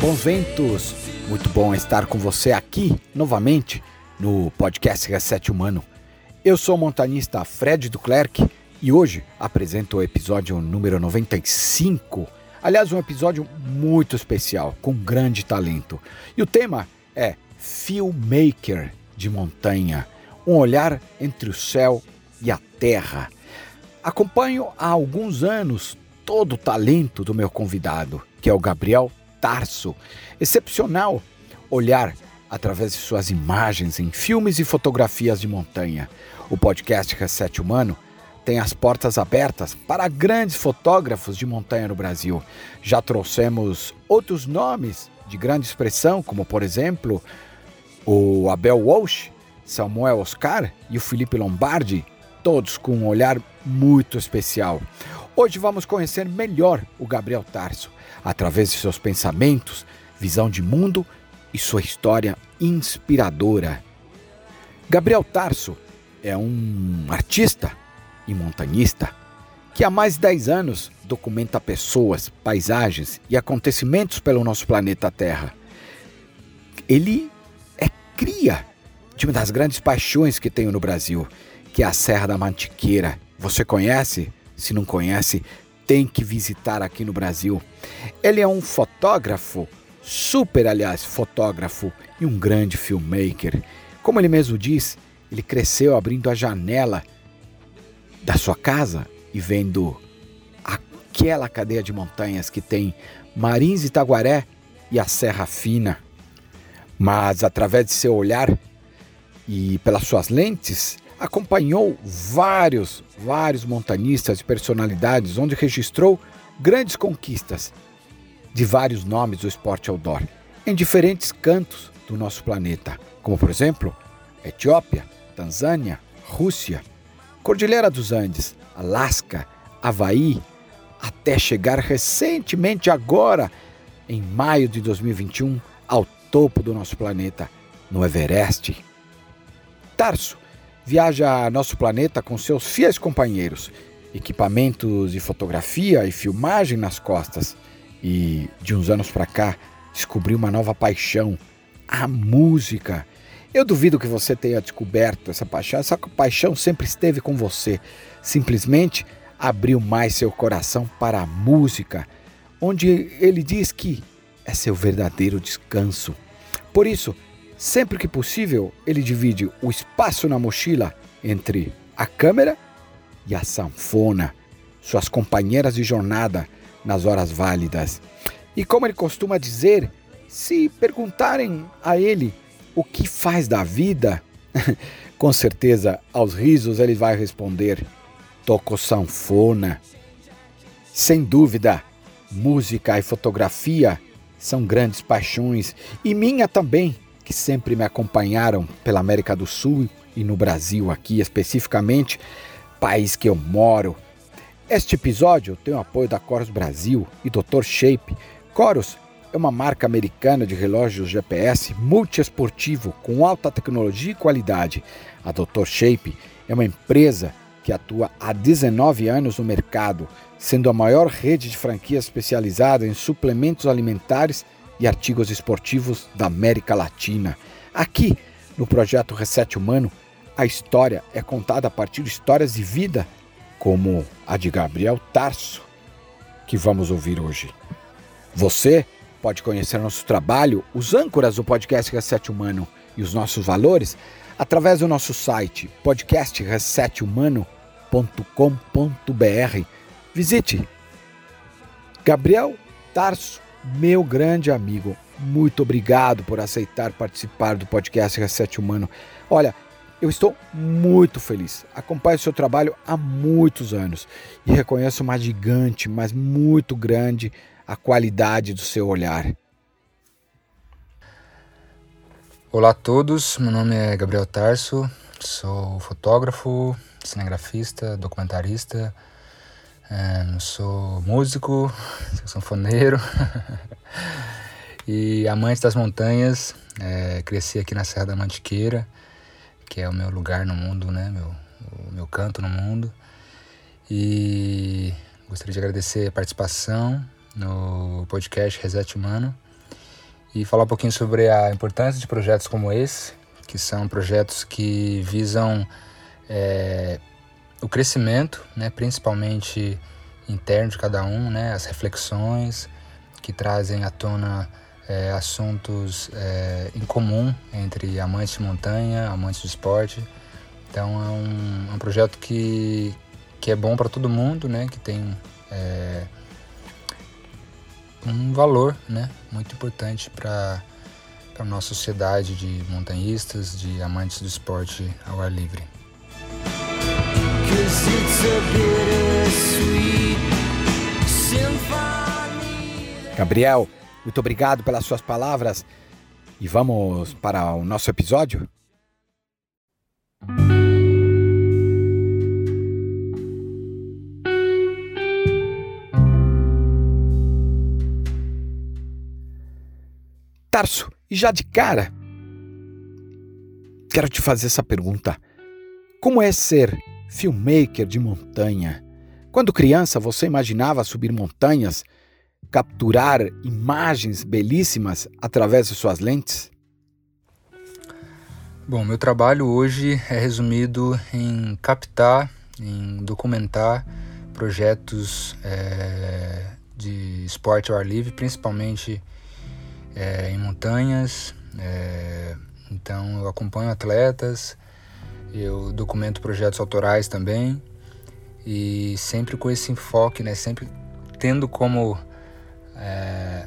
Bons ventos! Muito bom estar com você aqui novamente no podcast Reset Humano. Eu sou o montanista Fred Duclerc e hoje apresento o episódio número 95. Aliás, um episódio muito especial, com grande talento. E o tema é Filmmaker de Montanha um olhar entre o céu e a terra. Acompanho há alguns anos todo o talento do meu convidado, que é o Gabriel Tarso. Excepcional olhar através de suas imagens em filmes e fotografias de montanha. O podcast Reset Humano tem as portas abertas para grandes fotógrafos de montanha no Brasil. Já trouxemos outros nomes de grande expressão, como por exemplo o Abel Walsh, Samuel Oscar e o Felipe Lombardi, todos com um olhar muito especial. Hoje vamos conhecer melhor o Gabriel Tarso, através de seus pensamentos, visão de mundo e sua história inspiradora. Gabriel Tarso é um artista e montanhista que há mais de 10 anos documenta pessoas, paisagens e acontecimentos pelo nosso planeta Terra. Ele é cria de uma das grandes paixões que tenho no Brasil, que é a Serra da Mantiqueira. Você conhece? Se não conhece, tem que visitar aqui no Brasil. Ele é um fotógrafo, super, aliás, fotógrafo e um grande filmmaker. Como ele mesmo diz, ele cresceu abrindo a janela da sua casa e vendo aquela cadeia de montanhas que tem Marins Itaguaré e a Serra Fina. Mas através de seu olhar, e pelas suas lentes acompanhou vários, vários montanistas e personalidades onde registrou grandes conquistas de vários nomes do esporte outdoor em diferentes cantos do nosso planeta, como por exemplo, Etiópia, Tanzânia, Rússia, Cordilheira dos Andes, Alasca, Havaí, até chegar recentemente agora, em maio de 2021, ao topo do nosso planeta, no Everest, Tarso viaja nosso planeta com seus fiéis companheiros, equipamentos de fotografia e filmagem nas costas. E de uns anos para cá, descobriu uma nova paixão, a música. Eu duvido que você tenha descoberto essa paixão. Essa paixão sempre esteve com você. Simplesmente abriu mais seu coração para a música, onde ele diz que é seu verdadeiro descanso. Por isso, Sempre que possível, ele divide o espaço na mochila entre a câmera e a sanfona, suas companheiras de jornada nas horas válidas. E como ele costuma dizer, se perguntarem a ele o que faz da vida, com certeza aos risos ele vai responder: toco sanfona. Sem dúvida, música e fotografia são grandes paixões e minha também que sempre me acompanharam pela América do Sul e no Brasil aqui especificamente, país que eu moro. Este episódio tem o apoio da Coros Brasil e Dr. Shape. Coros é uma marca americana de relógios GPS multiesportivo com alta tecnologia e qualidade. A Dr. Shape é uma empresa que atua há 19 anos no mercado, sendo a maior rede de franquias especializada em suplementos alimentares e artigos esportivos da América Latina. Aqui, no projeto Reset Humano, a história é contada a partir de histórias de vida, como a de Gabriel Tarso, que vamos ouvir hoje. Você pode conhecer nosso trabalho, os âncoras do podcast Reset Humano e os nossos valores através do nosso site podcastresethumano.com.br. Visite Gabriel Tarso meu grande amigo, muito obrigado por aceitar participar do podcast Reset Humano. Olha, eu estou muito feliz. Acompanho o seu trabalho há muitos anos e reconheço uma gigante, mas muito grande, a qualidade do seu olhar. Olá a todos, meu nome é Gabriel Tarso, sou fotógrafo, cinegrafista, documentarista é, sou músico, sou sanfoneiro e amante das montanhas. É, cresci aqui na Serra da Mantiqueira, que é o meu lugar no mundo, né? Meu, o meu canto no mundo. E gostaria de agradecer a participação no podcast Reset Humano. e falar um pouquinho sobre a importância de projetos como esse, que são projetos que visam é, o crescimento, né, principalmente interno de cada um, né, as reflexões que trazem à tona é, assuntos é, em comum entre amantes de montanha, amantes de esporte. Então é um, é um projeto que, que é bom para todo mundo, né, que tem é, um valor né, muito importante para a nossa sociedade de montanhistas, de amantes do esporte ao ar livre. Gabriel, muito obrigado pelas suas palavras e vamos para o nosso episódio? Tarso, e já de cara, quero te fazer essa pergunta. Como é ser filmmaker de montanha? Quando criança, você imaginava subir montanhas, capturar imagens belíssimas através de suas lentes? Bom, meu trabalho hoje é resumido em captar, em documentar projetos é, de esporte ao ar livre, principalmente é, em montanhas. É, então eu acompanho atletas, eu documento projetos autorais também e sempre com esse enfoque, né? Sempre tendo como é,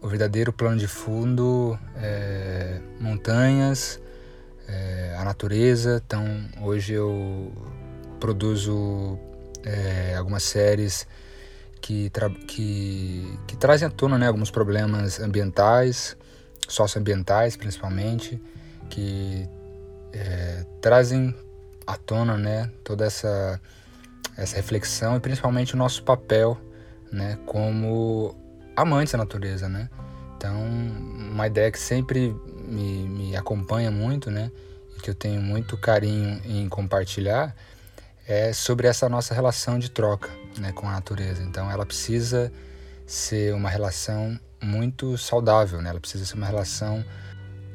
o verdadeiro plano de fundo é, montanhas, é, a natureza. Então hoje eu produzo algumas séries que, que, que trazem à tona né, alguns problemas ambientais, socioambientais principalmente, que é, trazem à tona né, toda essa, essa reflexão e principalmente o nosso papel né, como amantes da natureza. Né? Então, uma ideia que sempre me, me acompanha muito né, e que eu tenho muito carinho em compartilhar é sobre essa nossa relação de troca né, com a natureza. Então, ela precisa ser uma relação muito saudável, né? ela precisa ser uma relação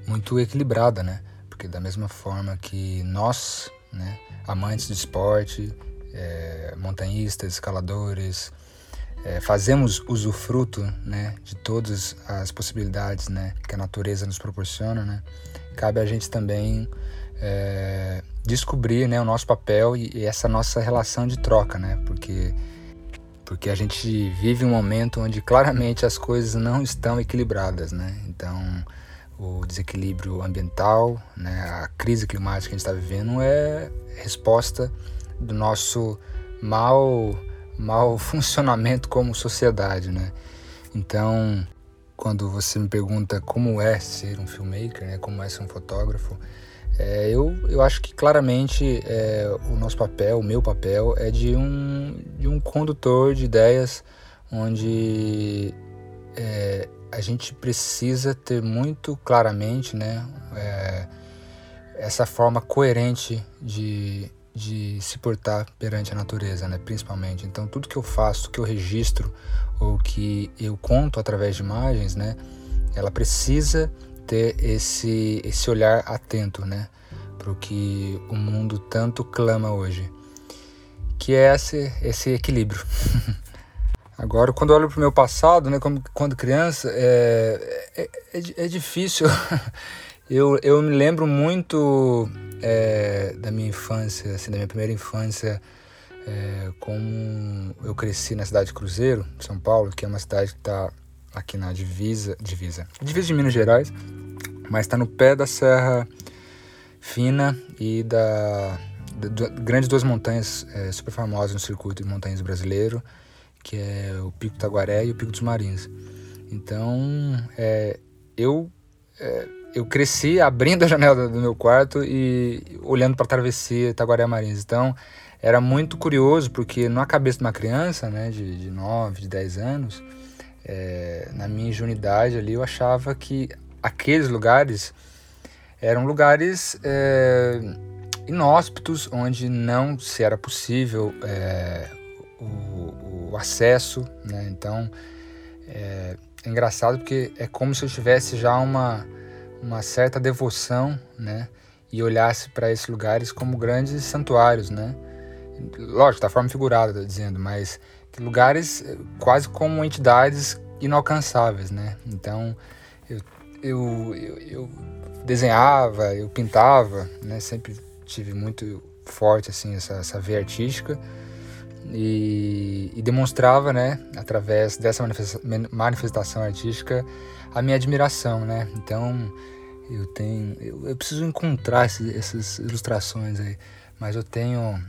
muito equilibrada, né? Porque da mesma forma que nós, né, amantes do esporte, é, montanhistas, escaladores, é, fazemos usufruto né, de todas as possibilidades né, que a natureza nos proporciona, né, cabe a gente também é, descobrir né, o nosso papel e, e, essa nossa relação de troca, né? Porque, porque a gente vive um momento onde claramente as coisas não estão equilibradas, né? Então, o desequilíbrio ambiental, né, a crise climática que a gente está vivendo é resposta do nosso mal, mal funcionamento como sociedade, né? Então, quando você me pergunta como é ser um filmmaker, né, como é ser um fotógrafo, é, eu, eu acho que claramente é, o nosso papel, o meu papel, é de um, de um condutor de ideias onde é, a gente precisa ter muito claramente né, é, essa forma coerente de, de se portar perante a natureza, né, principalmente. Então, tudo que eu faço, que eu registro ou que eu conto através de imagens, né, ela precisa ter esse, esse olhar atento, né? Para o que o mundo tanto clama hoje, que é esse, esse equilíbrio. Agora, quando eu olho para o meu passado, né, como, quando criança, é, é, é, é difícil. eu, eu me lembro muito é, da minha infância, assim, da minha primeira infância, é, como eu cresci na cidade de Cruzeiro, São Paulo, que é uma cidade que está aqui na divisa, divisa, divisa de Minas Gerais, mas está no pé da Serra Fina e da, da, da grandes duas montanhas é, super famosas no circuito de montanhas brasileiro, que é o Pico Taguaré e o Pico dos Marins. Então, é, eu é, eu cresci abrindo a janela do meu quarto e olhando para a travessia Taguaré Marins. Então, era muito curioso porque na cabeça de uma criança, né, de, de 9, de 10 anos, é, na minha ingenuidade ali, eu achava que aqueles lugares eram lugares é, inóspitos, onde não se era possível é, o, o, acesso, né? então é, é engraçado porque é como se eu tivesse já uma, uma certa devoção, né? E olhasse para esses lugares como grandes santuários, né? Lógico, da forma figurada, tô dizendo, mas lugares eh, quase como entidades inalcançáveis, né? Então, eu, eu, eu, eu desenhava, eu pintava, né? Sempre tive muito forte assim essa, essa veia artística e, e, demonstrava, né, através dessa manifestação artística, a minha admiração, né? Então eu tenho, eu, eu preciso encontrar esse, essas ilustrações aí, mas eu tenho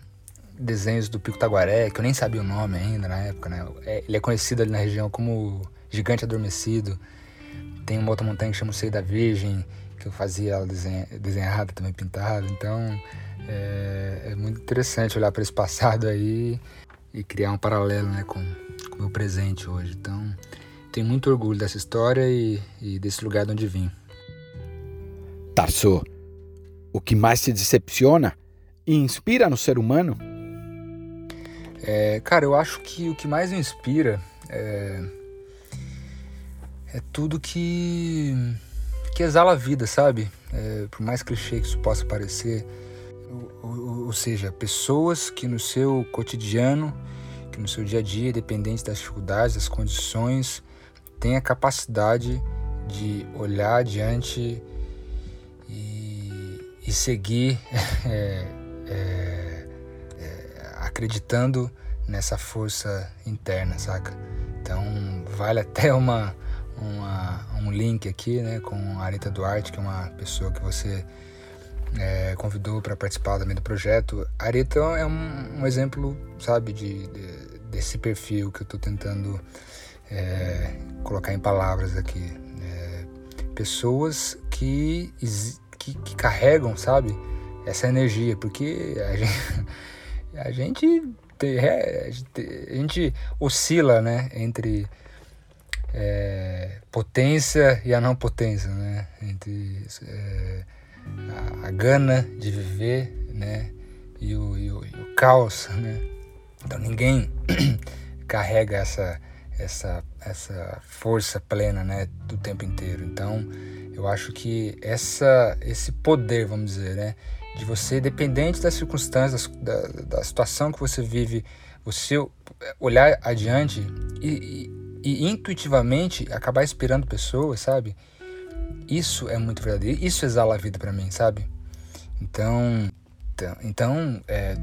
desenhos do Pico Taguaré que eu nem sabia o nome ainda na época, né? É, ele é conhecido ali na região como Gigante Adormecido. Tem uma outra montanha que chama o Seio da Virgem que eu fazia ela desenha, desenhada, também pintada. Então é, é muito interessante olhar para esse passado aí e criar um paralelo né, com, com o meu presente hoje. Então tenho muito orgulho dessa história e, e desse lugar de onde vim. Tarso, o que mais te decepciona e inspira no ser humano? É, cara, eu acho que o que mais me inspira é, é tudo que que exala a vida, sabe? É, por mais clichê que isso possa parecer, ou, ou, seja, pessoas que no seu cotidiano, que no seu dia a dia, independente das dificuldades, das condições, têm a capacidade de olhar adiante e, e seguir é, é, é, acreditando nessa força interna, saca? Então vale até uma uma, um link aqui né, com a Arita Duarte, que é uma pessoa que você é, convidou para participar também do projeto. A Arita é um, um exemplo, sabe, de, de, desse perfil que eu estou tentando é, colocar em palavras aqui. É, pessoas que, que, que, carregam, sabe, essa energia, porque a gente, a gente, a gente oscila né, entre é, potência e a não potência, né? Entre é, a, a, gana de viver, né? E o, e o, e o caos, né? Então ninguém carrega essa, essa, essa força plena, né? Do tempo inteiro. Então eu acho que essa, esse poder, vamos dizer, né? De você, dependente das circunstâncias, da, da situação que você vive, você olhar adiante e, e e intuitivamente acabar inspirando pessoas, sabe? Isso é muito verdadeiro. Isso exala a vida para mim, sabe? Então, então, então é,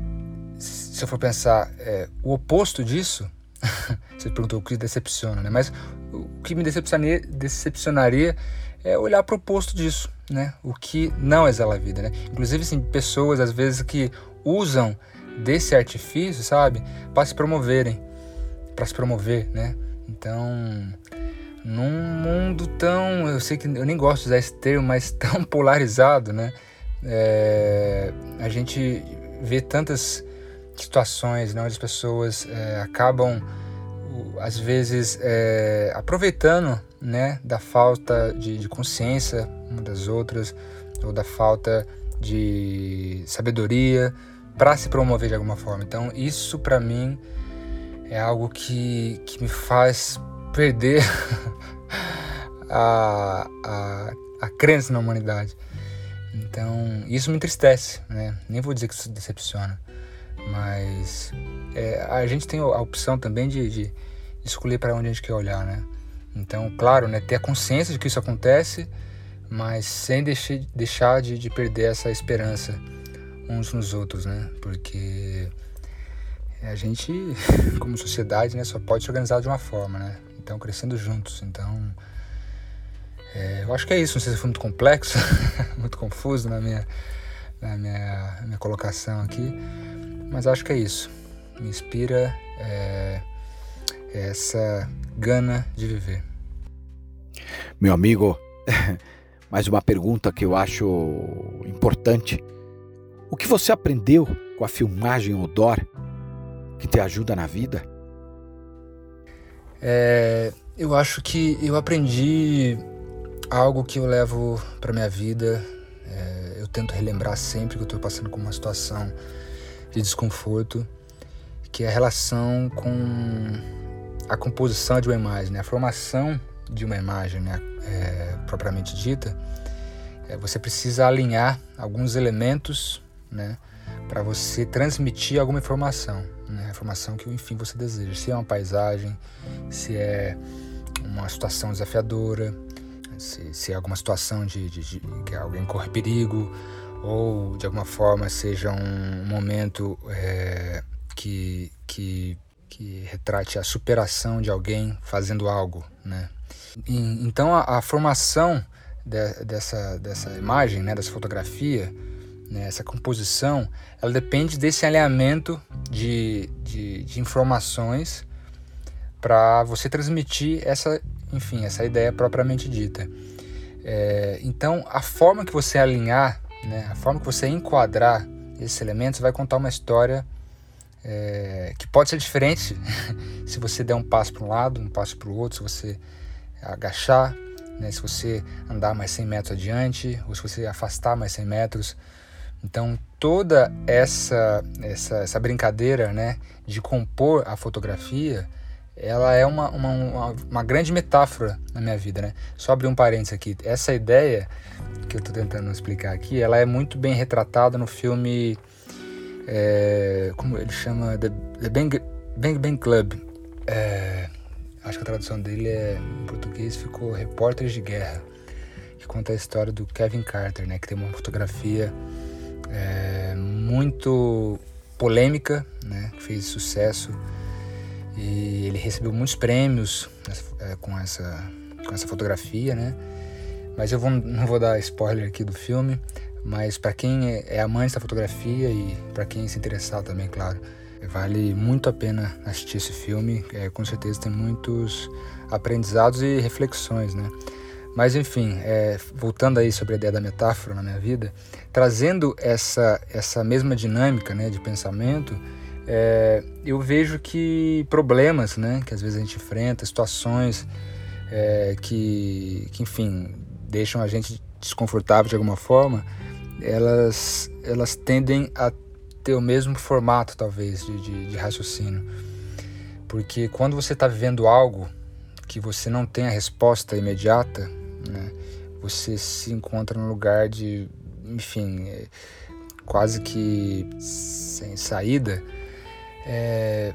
se eu for pensar é, o oposto disso, você perguntou o que decepciona, né? Mas o que me decepcionaria, decepcionaria é olhar para o oposto disso, né? O que não exala a vida, né? Inclusive, assim, pessoas às vezes que usam desse artifício, sabe, para se promoverem, para se promover, né? Então, num mundo tão, eu sei que eu nem gosto de usar esse termo, mas tão polarizado, né? É, a gente vê tantas situações né, onde as pessoas é, acabam, às vezes, é, aproveitando né, da falta de, de consciência uma das outras, ou da falta de sabedoria para se promover de alguma forma. Então, isso para mim é algo que, que me faz perder a, a, a crença na humanidade. Então, isso me entristece, né? Nem vou dizer que isso decepciona, mas é, a gente tem a opção também de, de escolher para onde a gente quer olhar, né? Então, claro, né, ter a consciência de que isso acontece, mas sem deixar, deixar de, de perder essa esperança uns nos outros, né? Porque é, a gente, como sociedade, né, só pode se organizar de uma forma, né? Então, crescendo juntos. Então, é, eu acho que é isso. Não sei se foi muito complexo, muito confuso na minha, na minha, minha colocação aqui, mas acho que é isso. Me inspira é, essa gana de viver. Meu amigo, mais uma pergunta que eu acho importante. O que você aprendeu com a filmagem Odor que te ajuda na vida? É, eu acho que eu aprendi algo que eu levo para minha vida. É, eu tento relembrar sempre que eu estou passando por uma situação de desconforto, que é a relação com a composição de uma imagem, né? a formação de uma imagem né, é, propriamente dita, é, você precisa alinhar alguns elementos né, para você transmitir alguma informação, né, a informação que enfim você deseja. Se é uma paisagem, se é uma situação desafiadora, se, se é alguma situação de, de, de, que alguém corre perigo, ou de alguma forma seja um momento é, que, que, que retrate a superação de alguém fazendo algo, né? E, então a, a formação de, dessa, dessa imagem, né, dessa fotografia, né, essa composição, ela depende desse alinhamento de, de, de informações para você transmitir essa, enfim, essa ideia propriamente dita. É, então, a forma que você alinhar, né, a forma que você enquadrar esses elementos vai contar uma história é, que pode ser diferente se você der um passo para um lado, um passo para o outro, se você agachar, né, se você andar mais 100 metros adiante, ou se você afastar mais 100 metros. Então, toda essa, essa, essa brincadeira né, de compor a fotografia ela é uma, uma, uma, uma, grande metáfora na minha vida, né? Só abrir um parênteses aqui. Essa ideia que eu estou tentando explicar aqui, ela é muito bem retratada no filme, é, como ele chama, The, The Bang, Bang Bang Club. É, acho que a tradução dele é, em português ficou Repórteres de Guerra, que conta a história do Kevin Carter, né? Que tem uma fotografia é, muito polêmica, né? Fez sucesso e ele recebeu muitos prêmios é, com essa, com essa fotografia, né? Mas eu vou, não vou dar spoiler aqui do filme, mas para quem é, é amante da fotografia e para quem se interessar também, claro, vale muito a pena assistir esse filme. É, com certeza tem muitos aprendizados e reflexões, né? Mas enfim, é, voltando aí sobre a ideia da metáfora na minha vida, trazendo essa, essa mesma dinâmica né, de pensamento, é, eu vejo que problemas, né, que às vezes a gente enfrenta, situações é, que, que, enfim, deixam a gente desconfortável de alguma forma, elas, elas tendem a ter o mesmo formato, talvez, de, de, de raciocínio. Porque quando você está vivendo algo que você não tem a resposta imediata, né, você se encontra num lugar de, enfim, é, quase que sem saída é,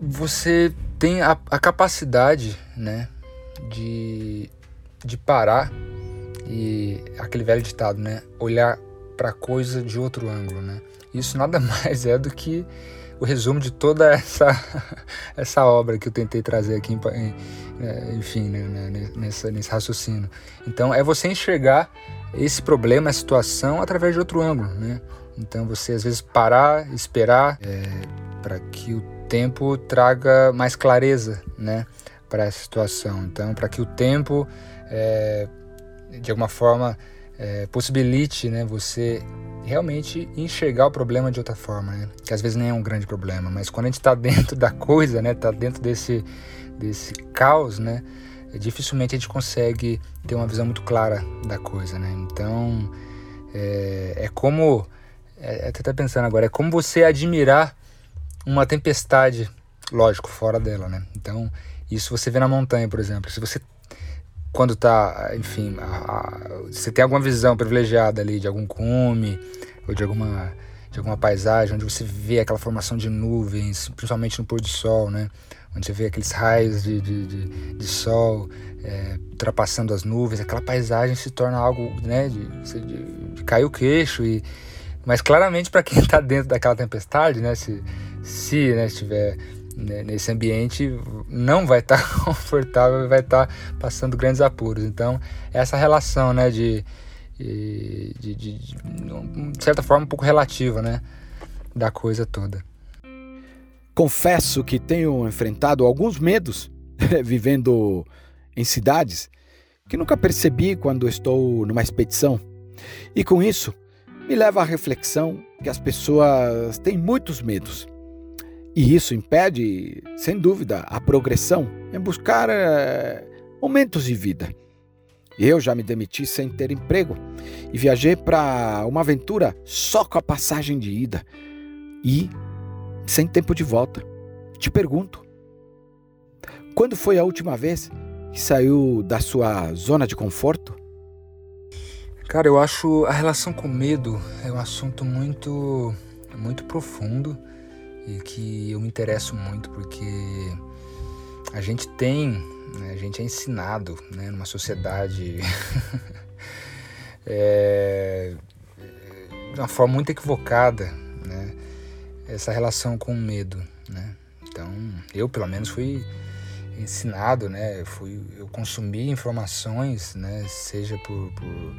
você tem a, a, capacidade né, de, de parar e aquele velho ditado, né, olhar para a coisa de outro ângulo, né? Isso nada mais é do que o resumo de toda essa essa obra que eu tentei trazer aqui, é, enfim, né, né, nessa, nesse raciocínio. Então, é você enxergar esse problema, a situação, através de outro ângulo, né? Então você às vezes parar, esperar é, para que o tempo traga mais clareza, né, para essa situação. Então para que o tempo é, de alguma forma é, possibilite, né, você realmente enxergar o problema de outra forma, né? Que às vezes nem é um grande problema, mas quando a gente está dentro da coisa, né, está dentro desse desse caos, né, dificilmente a gente consegue ter uma visão muito clara da coisa, né? Então é, é como é, até tá pensando agora, é como você admirar uma tempestade, lógico, fora dela, né? Então, isso você vê na montanha, por exemplo. Se você, quando tá, enfim, a, a, você tem alguma visão privilegiada ali de algum cume ou de alguma, de alguma paisagem, onde você vê aquela formação de nuvens, principalmente no pôr do sol, né? Onde você vê aqueles raios de, de, de, de sol é, ultrapassando as nuvens, aquela paisagem se torna algo, né, de, de, de cair o queixo e mas claramente para quem está dentro daquela tempestade, né, se, se né, estiver né, nesse ambiente, não vai estar tá confortável, vai estar tá passando grandes apuros. Então, essa relação né, de, de, de, de, de certa forma, um pouco relativa né, da coisa toda. Confesso que tenho enfrentado alguns medos vivendo em cidades que nunca percebi quando estou numa expedição. E com isso, me leva à reflexão que as pessoas têm muitos medos. E isso impede, sem dúvida, a progressão em buscar é, momentos de vida. Eu já me demiti sem ter emprego e viajei para uma aventura só com a passagem de ida e sem tempo de volta. Te pergunto, quando foi a última vez e saiu da sua zona de conforto? Cara, eu acho a relação com medo é um assunto muito, muito profundo e que eu me interesso muito porque a gente tem, né, a gente é ensinado né, numa sociedade é, de uma forma muito equivocada né, essa relação com o medo. Né? Então, eu pelo menos fui ensinado, né? Eu, fui, eu consumi informações, né? Seja por, por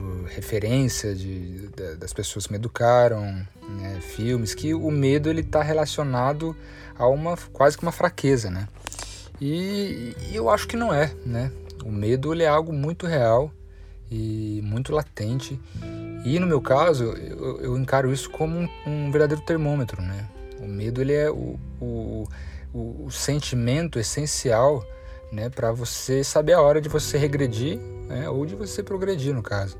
por referência de, de, das pessoas que me educaram, né, filmes, que o medo ele está relacionado a uma quase que uma fraqueza, né? E, e, eu acho que não é, né? O medo ele é algo muito real e muito latente. E no meu caso, eu, eu encaro isso como um, um, verdadeiro termômetro, né? O medo ele é o, o, o, sentimento essencial né, para você saber a hora de você regredir né, ou de você progredir, no caso.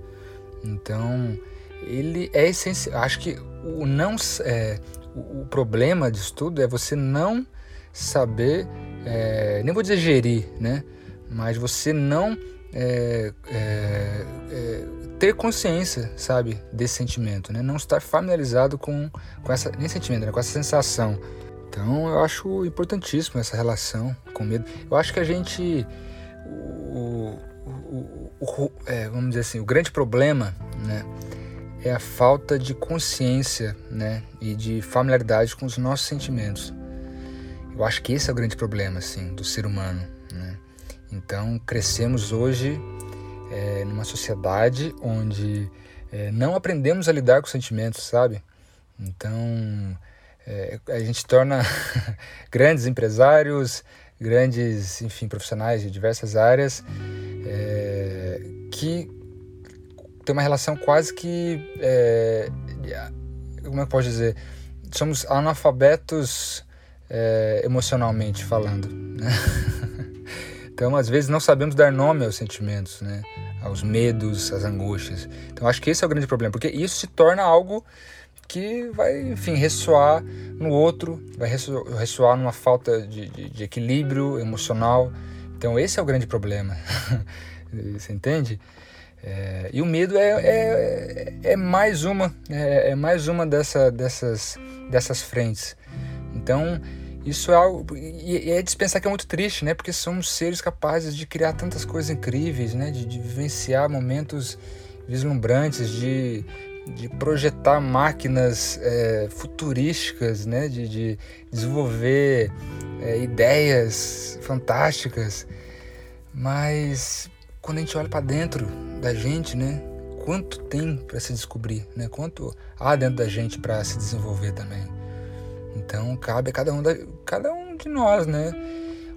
Então, ele é essencial. Acho que o não é, o, problema disso tudo é você não saber, é, nem vou dizer gerir, né? Mas você não é, é, é, ter consciência, sabe, desse sentimento, né? Não estar familiarizado com, com essa nem sentimento, né? com essa sensação. Então, eu acho importantíssimo essa relação com medo. Eu acho que a gente o, o, o, é, vamos dizer assim, o grande problema, né, é a falta de consciência, né, e de familiaridade com os nossos sentimentos. Eu acho que esse é o grande problema, assim, do ser humano, né. Então, crescemos hoje é, numa sociedade onde é, não aprendemos a lidar com sentimentos, sabe? Então, é, a gente torna grandes empresários, grandes, enfim, profissionais de diversas áreas é, que tem uma relação quase que, é, como é que pode dizer, somos analfabetos é, emocionalmente falando, né? Então, às vezes, não sabemos dar nome aos sentimentos, né? aos medos, às angústias. Então, acho que esse é o grande problema, porque isso se torna algo que vai, enfim, ressoar no outro, vai ressoar numa falta de, de, de equilíbrio emocional. Então, esse é o grande problema. Você entende? É, e o medo é, é, é mais uma, é, é, mais uma dessa, dessas, dessas frentes. Então, isso é algo. E é de pensar que é muito triste, né? Porque somos seres capazes de criar tantas coisas incríveis, né? De, de vivenciar momentos vislumbrantes, de de projetar máquinas é, futurísticas, né? de, de desenvolver é, ideias fantásticas, mas quando a gente olha para dentro da gente, né? quanto tem para se descobrir, né? quanto há dentro da gente para se desenvolver também. Então cabe a cada um, da, cada um de nós, né?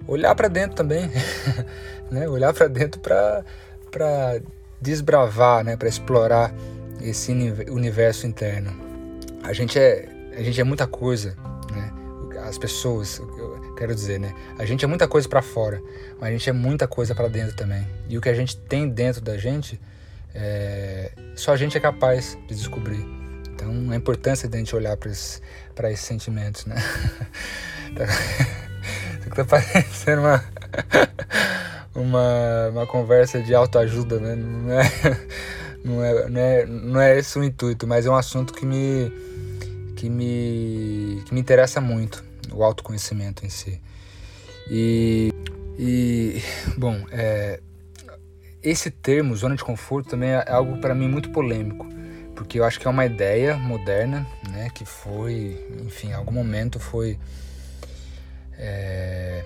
olhar para dentro também, né? olhar para dentro para desbravar, né? para explorar esse universo interno. A gente é, a gente é muita coisa, né? As pessoas, eu quero dizer, né? A gente é muita coisa para fora, mas a gente é muita coisa para dentro também. E o que a gente tem dentro da gente, é, só a gente é capaz de descobrir. Então, a importância de a gente olhar para esses, esses sentimentos, né? tá, tá parecendo uma, uma, uma conversa de autoajuda, né? Não é não é, não é, não é esse o intuito, mas é um assunto que me, que me, que me interessa muito, o autoconhecimento em si. E, e bom, é, esse termo, zona de conforto, também é algo para mim muito polêmico, porque eu acho que é uma ideia moderna, né, que foi, enfim, em algum momento foi é,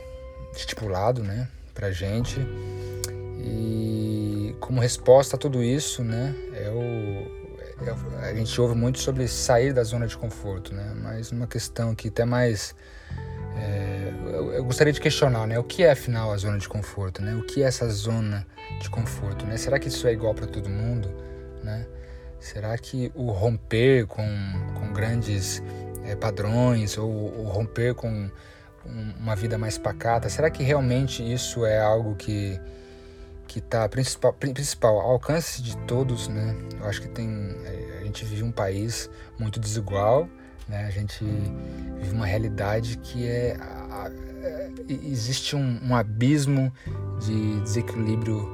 estipulado, né, para gente. E como resposta a tudo isso, né, é o, é, a gente ouve muito sobre sair da zona de conforto, né, mas uma questão que até mais é, eu, eu, gostaria de questionar, né, o que é afinal a zona de conforto, né, o que é essa zona de conforto, né, será que isso é igual para todo mundo, né? Será que o romper com, com grandes é, padrões ou o romper com uma vida mais pacata, será que realmente isso é algo que que está principal, principal ao alcance de todos, né? Eu acho que tem a gente vive um país muito desigual, né? A gente vive uma realidade que é, existe um, um abismo de desequilíbrio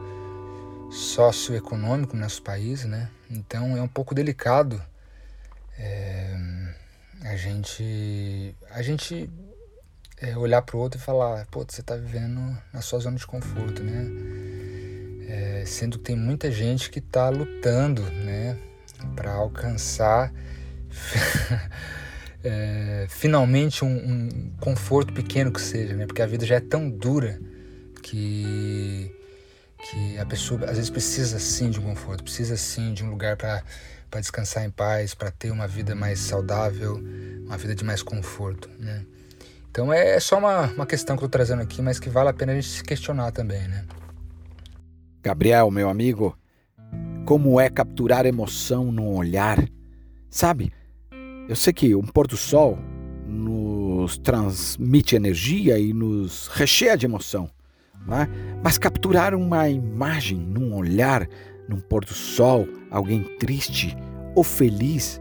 socioeconômico no nosso país, né? Então é um pouco delicado é, a gente a gente é, olhar para o outro e falar, pô, você está vivendo na sua zona de conforto, né? É, sendo que tem muita gente que está lutando, né, para alcançar é, finalmente um, um, conforto pequeno que seja, né? Porque a vida já é tão dura que que a pessoa às vezes precisa sim de um conforto, precisa sim de um lugar para descansar em paz, para ter uma vida mais saudável, uma vida de mais conforto, né? Então é, é só uma, uma questão que eu estou trazendo aqui, mas que vale a pena a gente se questionar também, né? Gabriel, meu amigo, como é capturar emoção num olhar? Sabe, eu sei que um pôr do sol nos transmite energia e nos recheia de emoção, né? mas capturar uma imagem num olhar, num pôr do sol, alguém triste ou feliz,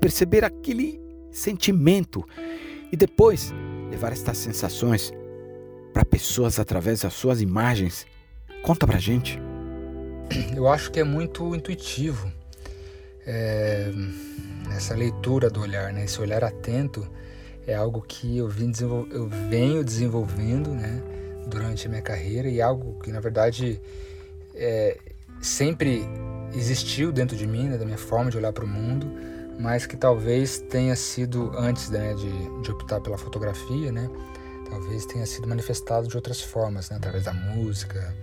perceber aquele sentimento e depois levar estas sensações para pessoas através das suas imagens. Conta pra gente. Eu acho que é muito intuitivo é, essa leitura do olhar, né? esse olhar atento é algo que eu, vim eu venho desenvolvendo né? Durante a minha carreira e algo que na verdade é, sempre existiu dentro de mim, né? da minha forma de olhar para o mundo, mas que talvez tenha sido antes né? de, de optar pela fotografia, né? talvez tenha sido manifestado de outras formas, né? através da música,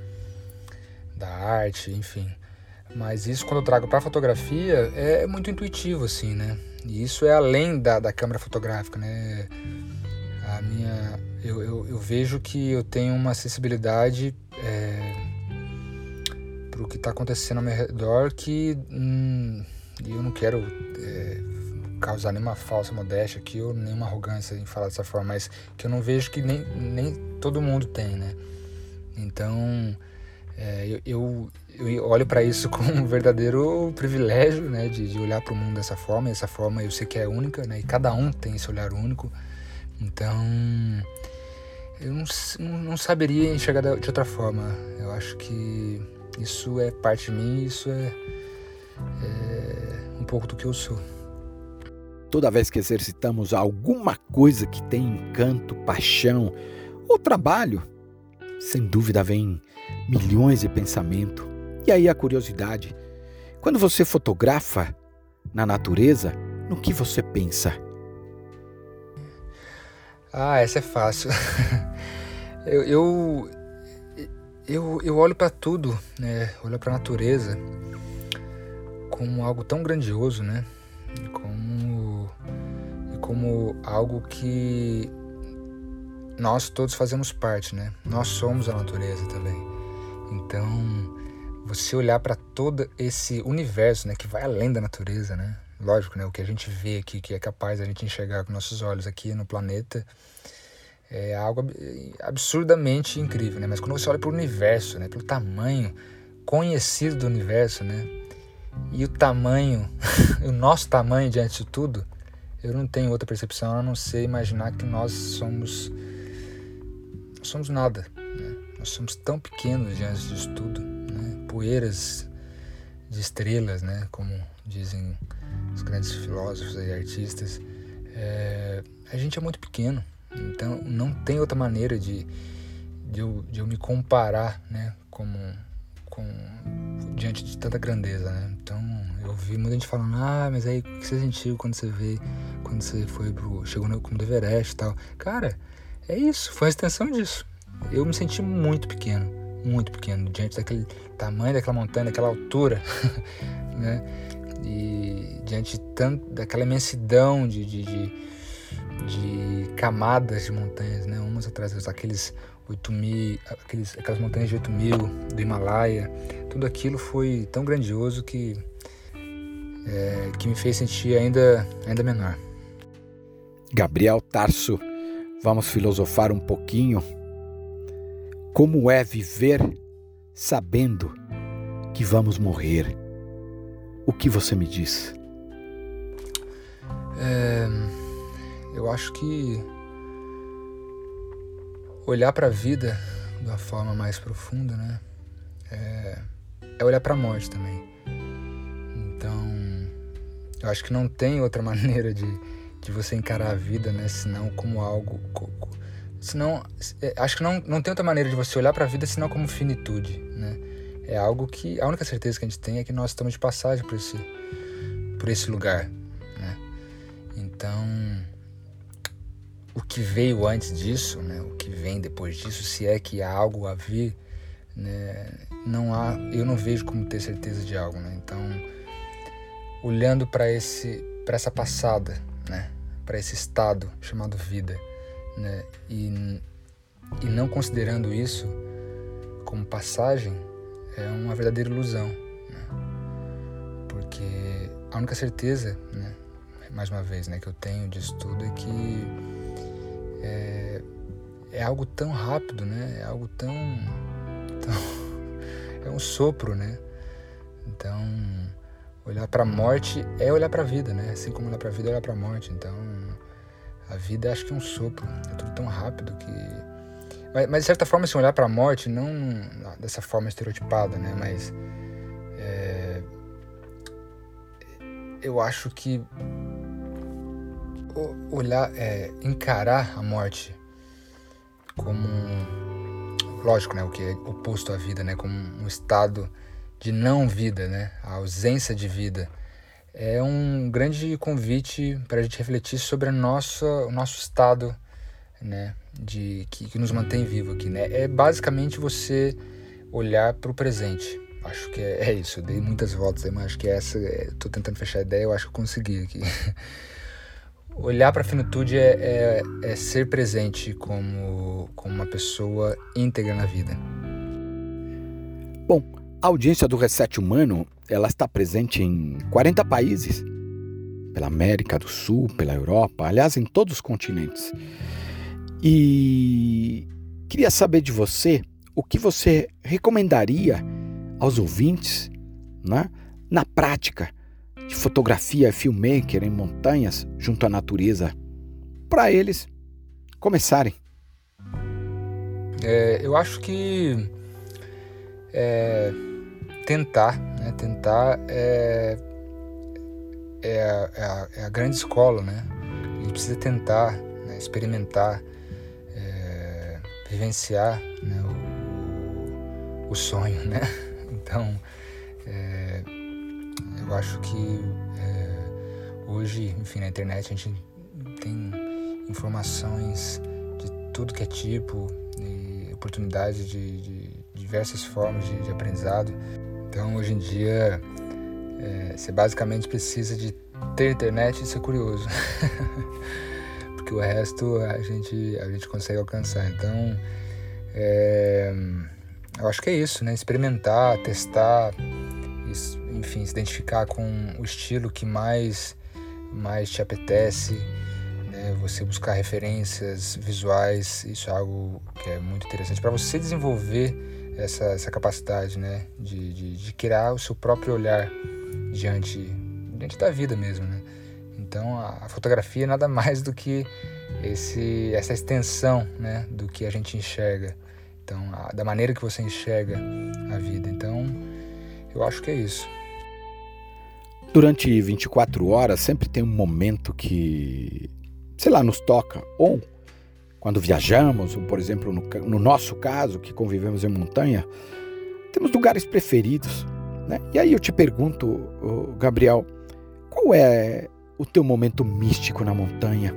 da arte, enfim. Mas isso quando eu trago para fotografia é muito intuitivo assim, né? E isso é além da, da câmera fotográfica, né? A minha, eu, eu, eu vejo que eu tenho uma acessibilidade é, para o que está acontecendo ao meu redor que hum, eu não quero é, causar nenhuma falsa modéstia aqui ou nenhuma arrogância em falar dessa forma, mas que eu não vejo que nem, nem todo mundo tem, né? Então é, eu, eu, eu, olho para isso como um verdadeiro privilégio, né, de, de olhar para o mundo dessa forma. E essa forma eu sei que é única, né, e cada um tem esse olhar único. Então, eu não, não saberia enxergar de outra forma. Eu acho que isso é parte de mim, isso é, é um pouco do que eu sou. Toda vez que exercitamos alguma coisa que tem encanto, paixão ou trabalho, sem dúvida vem milhões de pensamentos. E aí a curiosidade: quando você fotografa na natureza, no que você pensa? Ah, essa é fácil. eu, eu, eu, eu olho para tudo, né? Olho para a natureza como algo tão grandioso, né? Como, como algo que nós todos fazemos parte, né? Nós somos a natureza também. Então, você olhar para todo esse universo, né, que vai além da natureza, né? Lógico, né, o que a gente vê aqui, que é capaz a gente enxergar com nossos olhos aqui no planeta, é algo absurdamente incrível, né? Mas quando você olha para o universo, né, pelo tamanho conhecido do universo, né? E o tamanho, o nosso tamanho diante de tudo, eu não tenho outra percepção a não ser imaginar que nós somos somos nada. Né? Nós somos tão pequenos diante disso tudo, né? poeiras de estrelas, né? como dizem os grandes filósofos e artistas. É, a gente é muito pequeno, então não tem outra maneira de, de, eu, de eu me comparar né? como, com, diante de tanta grandeza. Né? Então eu vi muita gente falando, ah, mas aí o que você sentiu quando você vê, quando você foi pro, chegou no como Everest e tal. Cara, é isso, foi a extensão disso. Eu me senti muito pequeno, muito pequeno, diante daquele tamanho daquela montanha, daquela altura, né? E diante tanto, daquela imensidão de, de, de, de, camadas de montanhas, né? Umas atrás das aqueles 8 mil, aqueles, aquelas montanhas de 8 mil do Himalaia, tudo aquilo foi tão grandioso que, é, que me fez sentir ainda, ainda menor. Gabriel Tarso Vamos filosofar um pouquinho. Como é viver sabendo que vamos morrer? O que você me diz? É, eu acho que olhar para a vida de uma forma mais profunda, né? É, é olhar para a morte também. Então, eu acho que não tem outra maneira de, de você encarar a vida, né? Senão como algo. Senão, é, acho que não, não tem outra maneira de você olhar para a vida senão como finitude, né? É algo que a única certeza que a gente tem é que nós estamos de passagem por esse, por esse lugar, né? Então, o que veio antes disso, né? O que vem depois disso, se é que há algo a vir, né? Não há, eu não vejo como ter certeza de algo, né? Então, olhando para esse, para essa passada, né? Para esse estado chamado vida, né? E, e não considerando isso como passagem, é uma verdadeira ilusão, né? Porque a única certeza, né? Mais uma vez, né? Que eu tenho disso tudo é que é, é algo tão rápido, né? É algo tão, tão é um sopro, né? Então olhar para a morte é olhar para a vida, né? Assim como olhar para a vida é olhar para a morte. Então a vida acho que é um sopro, é tudo tão rápido que mas, mas de certa forma, assim, olhar para a morte, não dessa forma estereotipada, né? Mas é, eu acho que olhar, é, encarar a morte como, lógico, né? O que é oposto à vida, né? Como um estado de não vida, né? A ausência de vida é um grande convite para a gente refletir sobre a nossa, o nosso estado né, de que, que nos mantém vivo aqui, né? É basicamente você olhar para o presente. Acho que é, é, isso. Eu dei muitas voltas aí, mas acho que é essa. Estou tentando fechar a ideia. Eu acho que eu consegui aqui. olhar para a finitude é, é, é, ser presente como, como uma pessoa íntegra na vida. Bom, a audiência do Reset Humano ela está presente em 40 países, pela América do Sul, pela Europa, aliás, em todos os continentes. E queria saber de você o que você recomendaria aos ouvintes, né, na prática de fotografia filmmaker em montanhas junto à natureza, para eles começarem. É, eu acho que é, tentar, né, tentar é, é, a, é, a, é grande escola, né? A gente precisa tentar, né, experimentar vivenciar né, o, o, sonho, né? Então, é, eu acho que é, hoje, enfim, na internet a gente tem informações de tudo que é tipo e oportunidades de, de diversas formas de, de, aprendizado. Então, hoje em dia, é, você basicamente precisa de ter internet e ser curioso. porque o resto a gente, a gente consegue alcançar. Então, é, eu acho que é isso, né? Experimentar, testar, enfim, se identificar com o estilo que mais, mais te apetece, né? você buscar referências visuais, isso é algo que é muito interessante para você desenvolver essa, essa capacidade, né? De, de, de criar o seu próprio olhar diante, diante da vida mesmo, né? Então a, fotografia é nada mais do que esse, essa extensão né, do que a gente enxerga. Então, a, da maneira que você enxerga a vida. Então, eu acho que é isso. Durante 24 horas sempre tem um momento que, sei lá, nos toca. Ou quando viajamos, ou, por exemplo, no, no nosso caso, que convivemos em montanha, temos lugares preferidos. Né? E aí eu te pergunto, Gabriel, qual é o teu momento místico na montanha?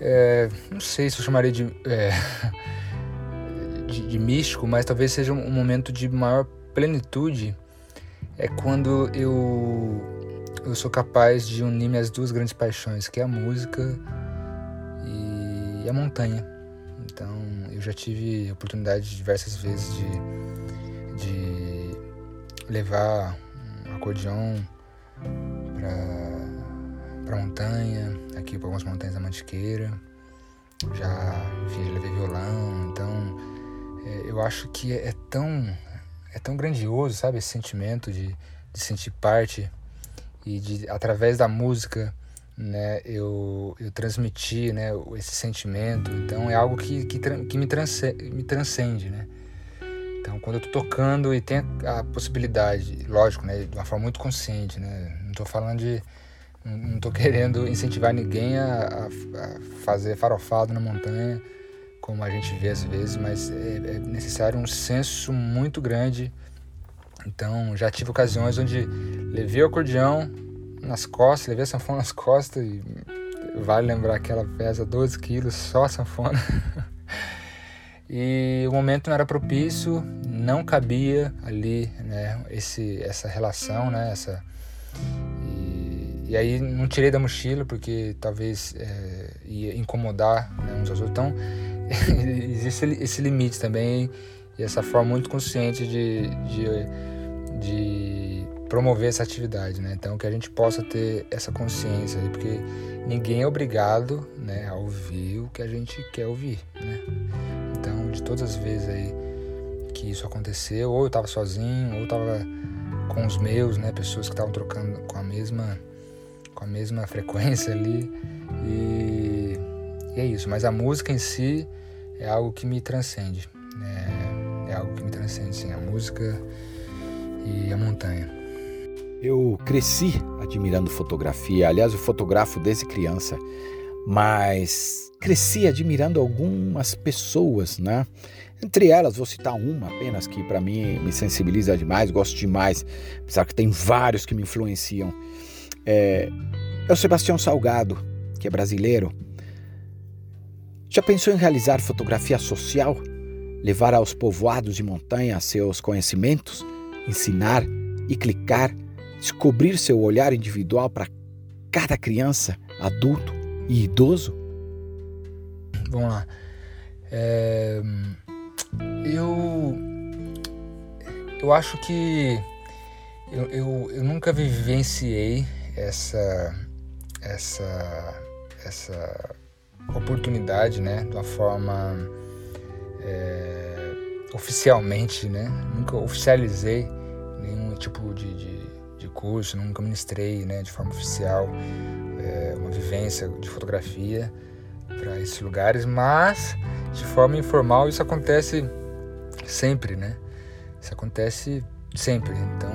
É, não sei se eu chamaria de, é, de, de, místico, mas talvez seja um momento de maior plenitude. É quando eu, eu sou capaz de unir minhas duas grandes paixões, que é a música e a montanha. Então, eu já tive oportunidade diversas vezes de, de levar um acordeão para montanha, aqui para algumas montanhas da Mantiqueira. Já, enfim, já levei violão, então é, eu acho que é, é, tão é tão grandioso, sabe, esse sentimento de, de sentir parte e de através da música, né, eu, eu transmitir né, esse sentimento. Então é algo que, que, que me, transcende, me transcende, né? Então quando eu tô tocando e tem a, possibilidade, lógico, né, de uma forma muito consciente, né? Tô falando de... Não tô querendo incentivar ninguém a, a, a fazer farofado na montanha, como a gente vê às vezes, mas é, é necessário um senso muito grande. Então já tive ocasiões onde levei o acordeão, nas costas, levei a sanfona nas costas e vale lembrar que ela pesa 12 quilos, só a sanfona. e o momento não era propício, não cabia ali, né, esse, essa relação, né, essa... E, e aí não tirei da mochila porque talvez é, ia incomodar né, uns aos outros. Então existe esse limite também e essa forma muito consciente de, de, de promover essa atividade, né? Então que a gente possa ter essa consciência, porque ninguém é obrigado, né, a ouvir o que a gente quer ouvir, né? Então de todas as vezes aí que isso aconteceu, ou eu estava sozinho, ou estava com os meus, né, pessoas que estavam trocando com a mesma com a mesma frequência ali e, e, é isso. Mas a música em si é algo que me transcende, né? É algo que me transcende, sim, a música e a montanha. Eu cresci admirando fotografia, aliás, eu fotografo desde criança, mas cresci admirando algumas pessoas, né? Entre elas, vou citar uma apenas que para mim me sensibiliza demais, gosto demais, apesar que tem vários que me influenciam. É, é o Sebastião Salgado, que é brasileiro. Já pensou em realizar fotografia social? Levar aos povoados de montanha seus conhecimentos? Ensinar e clicar descobrir seu olhar individual para cada criança, adulto e idoso? Vamos lá. É, eu, eu acho que eu, eu, eu, nunca vivenciei essa, essa, essa oportunidade, né, de uma forma é, oficialmente, né, nunca oficializei nenhum tipo de, de de curso, nunca ministrei né, de forma oficial é, uma vivência de fotografia para esses lugares, mas de forma informal isso acontece sempre, né? Isso acontece sempre, então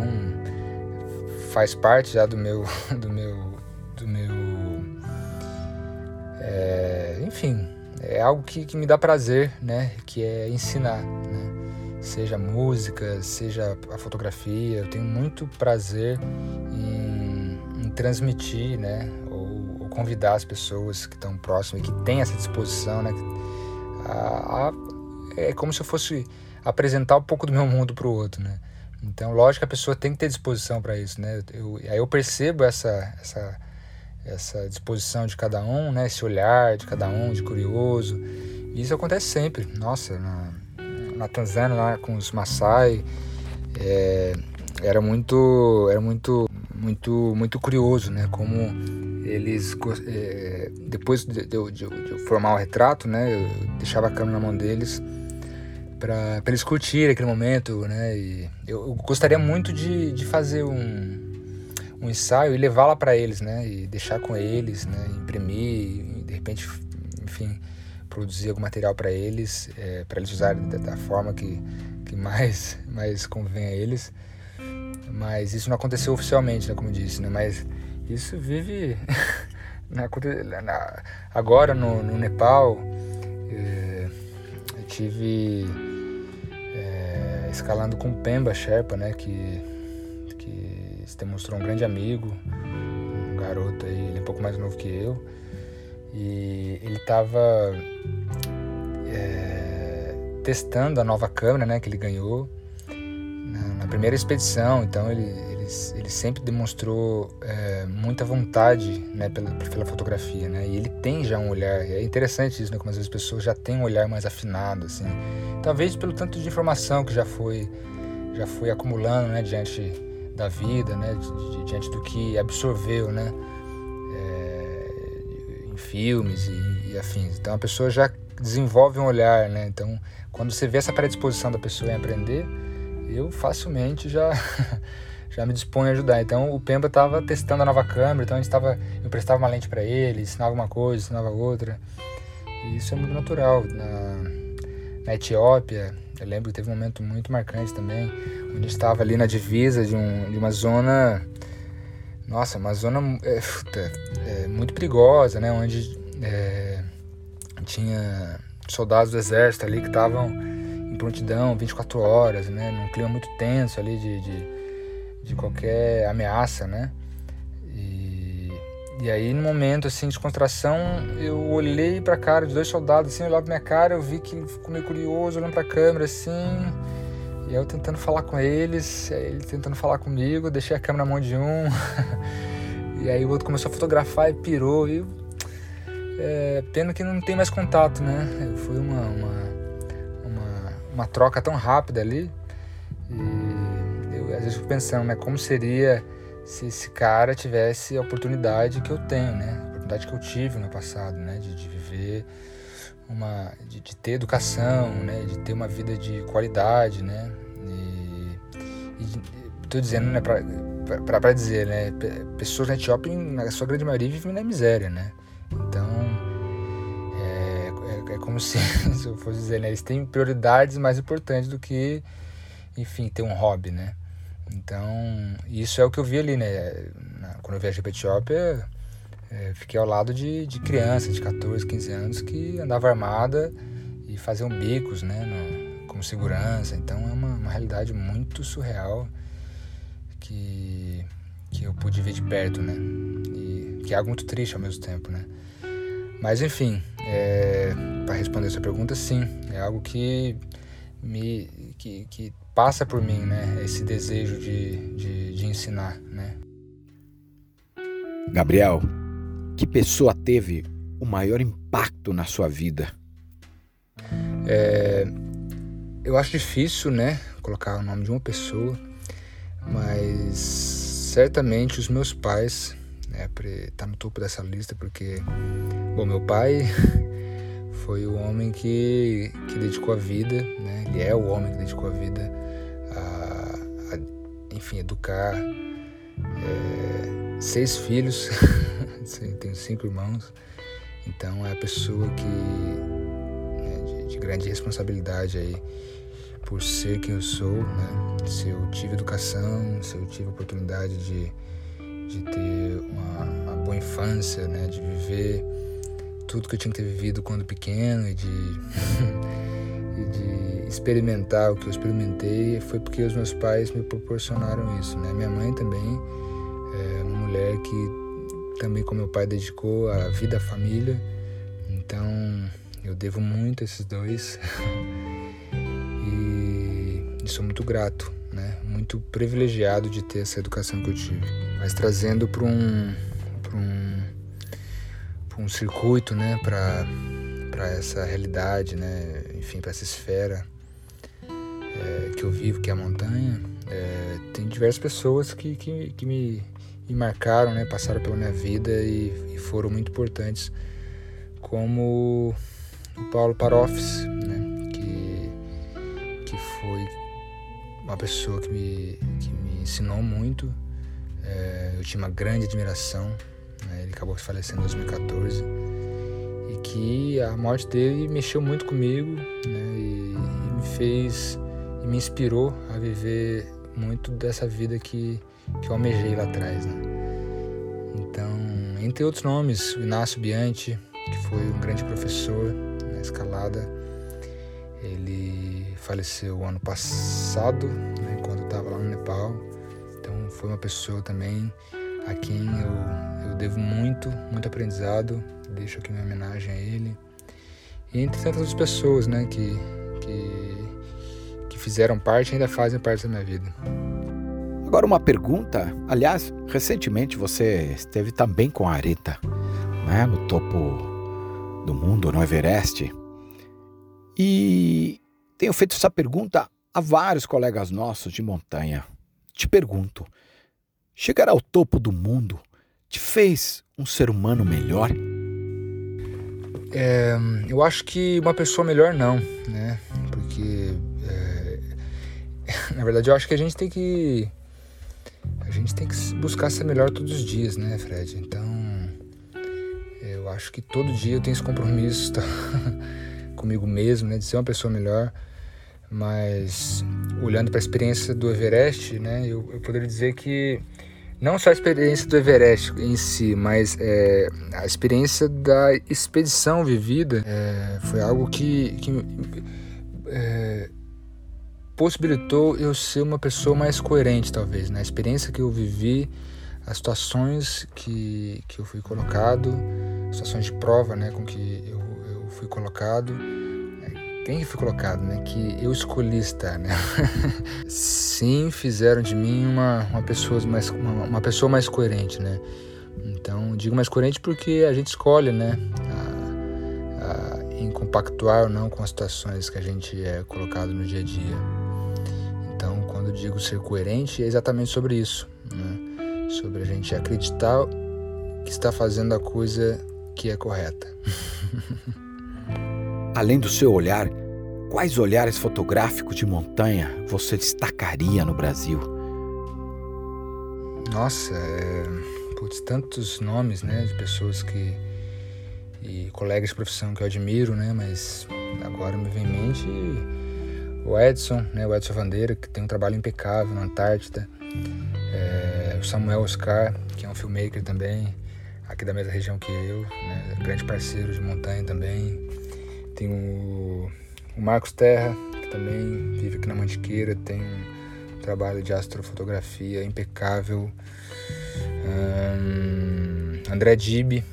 faz parte já do meu, do meu, do meu, é, enfim, é algo que, que me dá prazer, né? Que é ensinar, né? seja música, seja a fotografia. Eu tenho muito prazer em, em transmitir, né, convidar as pessoas que estão próximas e que têm essa disposição, né, a, a, é como se eu fosse apresentar um pouco do meu mundo para o outro, né. Então, lógico que a pessoa tem que ter disposição para isso, né. Eu, aí eu percebo essa, essa, essa disposição de cada um, né, esse olhar de cada um, de curioso. E isso acontece sempre. Nossa, na, na Tanzânia lá com os Maasai. É, era muito era muito muito muito curioso né como eles é, depois de, de, de, formar o retrato né eu deixava a câmera na mão deles para eles curtirem aquele momento né e eu, eu gostaria muito de, de fazer um, um ensaio e levá-la para eles né e deixar com eles né imprimir de repente enfim produzir algum material para eles, é, para eles usarem da, da, forma que, que mais, mais convém a eles. Mas isso não aconteceu oficialmente, né, como eu disse, né? Mas isso vive na, na, agora no, no Nepal. É, eu tive é, escalando com Pemba Sherpa, né? Que, que se demonstrou um grande amigo, um garoto aí, ele é um pouco mais novo que eu. E ele estava é, testando a nova câmera né, que ele ganhou na, na primeira expedição. Então ele, ele, ele sempre demonstrou é, muita vontade né, pela, pela fotografia. Né? E ele tem já um olhar. É interessante isso, né, como às vezes as pessoas já têm um olhar mais afinado. Assim. Talvez pelo tanto de informação que já foi, já foi acumulando né, diante da vida, né, diante do que absorveu. Né? filmes e, e, afins. Então a pessoa já desenvolve um olhar, né? Então quando você vê essa predisposição da pessoa em aprender, eu facilmente já já me dispõe a ajudar. Então o Pemba estava testando a nova câmera, então a gente tava, eu prestava uma lente para ele, ensinava uma coisa, ensinava outra. E isso é muito natural. Na, na Etiópia, eu lembro que teve um momento muito marcante também, onde estava ali na divisa de, um, de uma zona, nossa, uma zona é, é, muito perigosa, né? Onde é, tinha soldados do exército ali que estavam em prontidão 24 horas, né? Num clima muito tenso ali de, de, de qualquer ameaça, né? E, e aí, no momento assim de descontração, eu olhei para a cara de dois soldados, assim, olhava pra minha cara, eu vi que ele ficou meio curioso, olhando para a câmera, assim. E eu tentando falar com eles, ele tentando falar comigo, deixei a câmera na mão de um. e aí o outro começou a fotografar e pirou. E é, pena que não tem mais contato, né? Foi uma, uma, uma, uma troca tão rápida ali. E às vezes fico pensando, né? Como seria se esse cara tivesse a oportunidade que eu tenho, né? A oportunidade que eu tive no passado, né? De, de viver uma... De, de, ter educação, né? De ter uma vida de qualidade, né? E, e tô dizendo, né? Pra dizer, né? Pessoas na Etiópia, na sua grande maioria, vivem na miséria, né? Então, é, é, é como se, se eu fosse dizer, né, eles têm prioridades mais importantes do que, enfim, ter um hobby, né? Então, isso é o que eu vi ali, né? Quando eu viajei para Etiópia, é, fiquei ao lado de, de crianças de 14, 15 anos que andava armada e faziam bicos, né? No, como segurança. Então, é uma, uma realidade muito surreal que, que eu pude ver de perto, né? E que é algo muito triste ao mesmo tempo, né? Mas enfim, é, para responder essa pergunta, sim, é algo que me que, que passa por mim, né? Esse desejo de, de, de ensinar, né? Gabriel, que pessoa teve o maior impacto na sua vida? É, eu acho difícil, né, colocar o nome de uma pessoa, mas certamente os meus pais né, tá no topo dessa lista porque, bom, meu pai foi o homem que, que dedicou a vida, né, ele é o homem que dedicou a vida enfim, educar é, seis filhos, tenho cinco irmãos, então é a pessoa que, né, de, de grande responsabilidade aí, por ser quem eu sou, né? Se eu tive educação, se eu tive oportunidade de de ter uma, uma boa infância, né? De viver tudo que eu tinha que ter vivido quando pequeno e de, e de experimentar o que eu experimentei foi porque os meus pais me proporcionaram isso, né? Minha mãe também é uma mulher que também como meu pai dedicou a vida à família, então eu devo muito a esses dois e, e sou muito grato né? Muito privilegiado de ter essa educação que eu tive. Mas trazendo para um, para um, um circuito, né? Para para essa realidade, né? Enfim, para essa esfera é, que eu vivo, que é a montanha. É, tem diversas pessoas que, que, que me, me, marcaram, né? Passaram pela minha vida e, e foram muito importantes, como o Paulo Parofis, né? uma pessoa que me, que me ensinou muito. É, eu tinha uma grande admiração. Né? Ele acabou falecendo em 2014 e que a morte dele mexeu muito comigo né? e, e, me fez e me inspirou a viver muito dessa vida que, que eu almejei lá atrás. Né? Então, entre outros nomes, o Inácio Bianchi, que foi um grande professor na escalada, ele faleceu ano passado, né, quando eu estava lá no Nepal. Então foi uma pessoa também a quem eu, eu devo muito, muito aprendizado. Deixo aqui minha homenagem a ele. E entre tantas pessoas né, que, que, que fizeram parte e ainda fazem parte da minha vida. Agora uma pergunta. Aliás, recentemente você esteve também com a Areta, né, no topo do mundo, no Everest. E tenho feito essa pergunta a vários colegas nossos de montanha. Te pergunto: chegar ao topo do mundo te fez um ser humano melhor? É, eu acho que uma pessoa melhor não, né? Porque, é, na verdade, eu acho que a gente tem que a gente tem que buscar ser melhor todos os dias, né, Fred? Então, eu acho que todo dia eu tenho esse compromisso tá? comigo mesmo, né, de ser uma pessoa melhor. Mas olhando para a experiência do Everest, né, eu, eu poderia dizer que não só a experiência do Everest em si, mas é, a experiência da expedição vivida é, foi algo que, que é, possibilitou eu ser uma pessoa mais coerente, talvez. Na né? experiência que eu vivi, as situações que, que eu fui colocado, situações de prova né, com que eu, eu fui colocado quem foi colocado, né? Que eu escolhi estar, né? Sim, fizeram de mim uma, uma, pessoa mais, uma, uma pessoa mais coerente, né? Então, digo mais coerente porque a gente escolhe, né? A, a, em compactuar ou não com as situações que a gente é colocado no dia a dia. Então, quando digo ser coerente, é exatamente sobre isso, né? Sobre a gente acreditar que está fazendo a coisa que é correta. Além do seu olhar, quais olhares fotográficos de montanha você destacaria no Brasil? Nossa, é, putz, tantos nomes, né, de pessoas que e colegas de profissão que eu admiro, né, mas agora me vem em mente o Edson, né, o Edson Vandeira, que tem um trabalho impecável na Antártida, é, o Samuel Oscar, que é um filmmaker também, aqui da mesma região que eu, né, grande parceiro de montanha também, tem o, o Marcos Terra, que também vive aqui na Mantiqueira, tem um trabalho de astrofotografia impecável. Um, André Dib,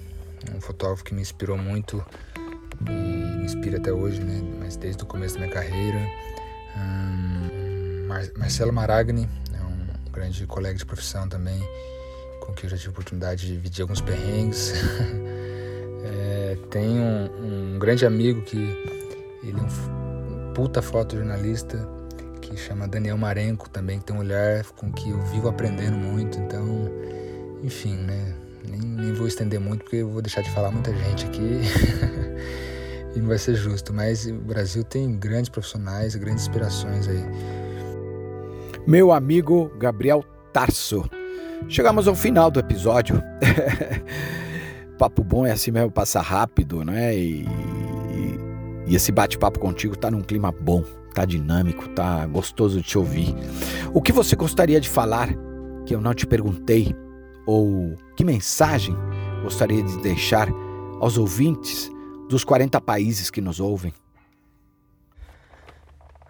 um fotógrafo que me inspirou muito e me inspira até hoje, né? mas desde o começo da minha carreira. Um, Mar Marcelo Maragni, é um grande colega de profissão também, com quem eu já tive a oportunidade de dividir alguns perrengues. Tem um, um, grande amigo que ele é um puta fotojornalista que chama Daniel Marenco também, que tem um olhar com que eu vivo aprendendo muito. Então, enfim, né? Nem, nem vou estender muito porque eu vou deixar de falar muita gente aqui e não vai ser justo. Mas o Brasil tem grandes profissionais, grandes inspirações aí. Meu amigo Gabriel Tarso. Chegamos ao final do episódio. papo bom é assim mesmo, passa rápido, né? E, e, e esse bate-papo contigo tá num clima bom, tá dinâmico, tá gostoso de te ouvir. O que você gostaria de falar que eu não te perguntei? Ou que mensagem gostaria de deixar aos ouvintes dos 40 países que nos ouvem?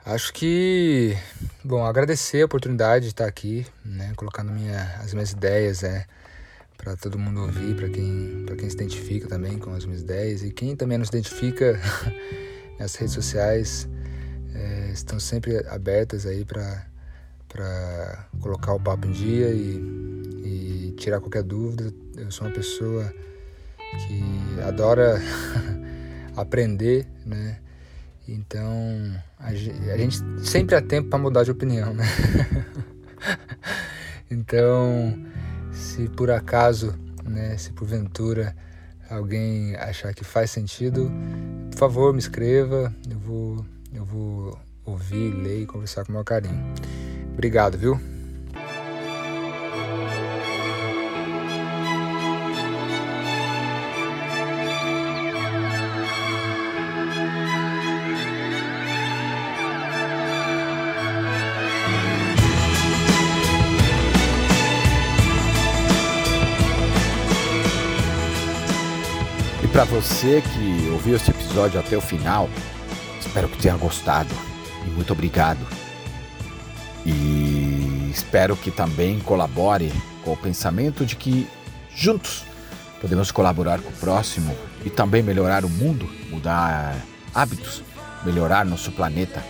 Acho que, bom, agradecer a oportunidade de estar aqui, né, colocando minha, as minhas ideias, é, para todo mundo ouvir, para quem, quem se identifica também com as minhas ideias e quem também não se identifica nas redes sociais é, estão sempre abertas aí para colocar o papo em dia e, e tirar qualquer dúvida. Eu sou uma pessoa que adora aprender, né? Então a gente, a gente sempre há tempo para mudar de opinião, né? então se por acaso, né, se porventura alguém achar que faz sentido, por favor, me escreva, eu vou, eu vou ouvir, ler e conversar com o meu carinho. Obrigado, viu? Para você que ouviu este episódio até o final, espero que tenha gostado e muito obrigado. E espero que também colabore com o pensamento de que juntos podemos colaborar com o próximo e também melhorar o mundo, mudar hábitos, melhorar nosso planeta.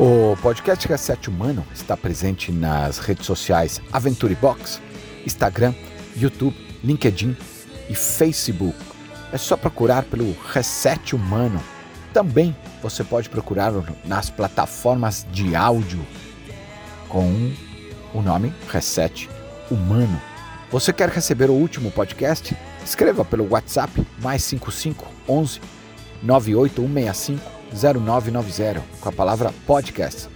O podcast Reset Humano está presente nas redes sociais Aventure Box, Instagram, YouTube, LinkedIn e Facebook. É só procurar pelo Reset Humano. Também você pode procurar nas plataformas de áudio com o nome Reset Humano. Você quer receber o último podcast? Escreva pelo WhatsApp mais 55 11 98165 0990 com a palavra podcast,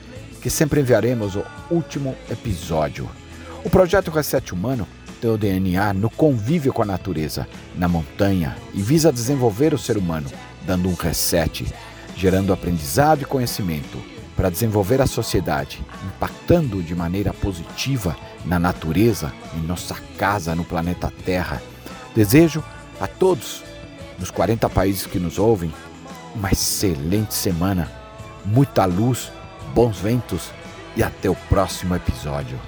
que sempre enviaremos o último episódio. O projeto Reset Humano tem o DNA no convívio com a natureza, na montanha, e visa desenvolver o ser humano, dando um reset, gerando aprendizado e conhecimento para desenvolver a sociedade, impactando de maneira positiva na natureza, em nossa casa no planeta Terra. Desejo a todos, nos 40 países que nos ouvem, uma excelente semana, muita luz, bons ventos e até o próximo episódio.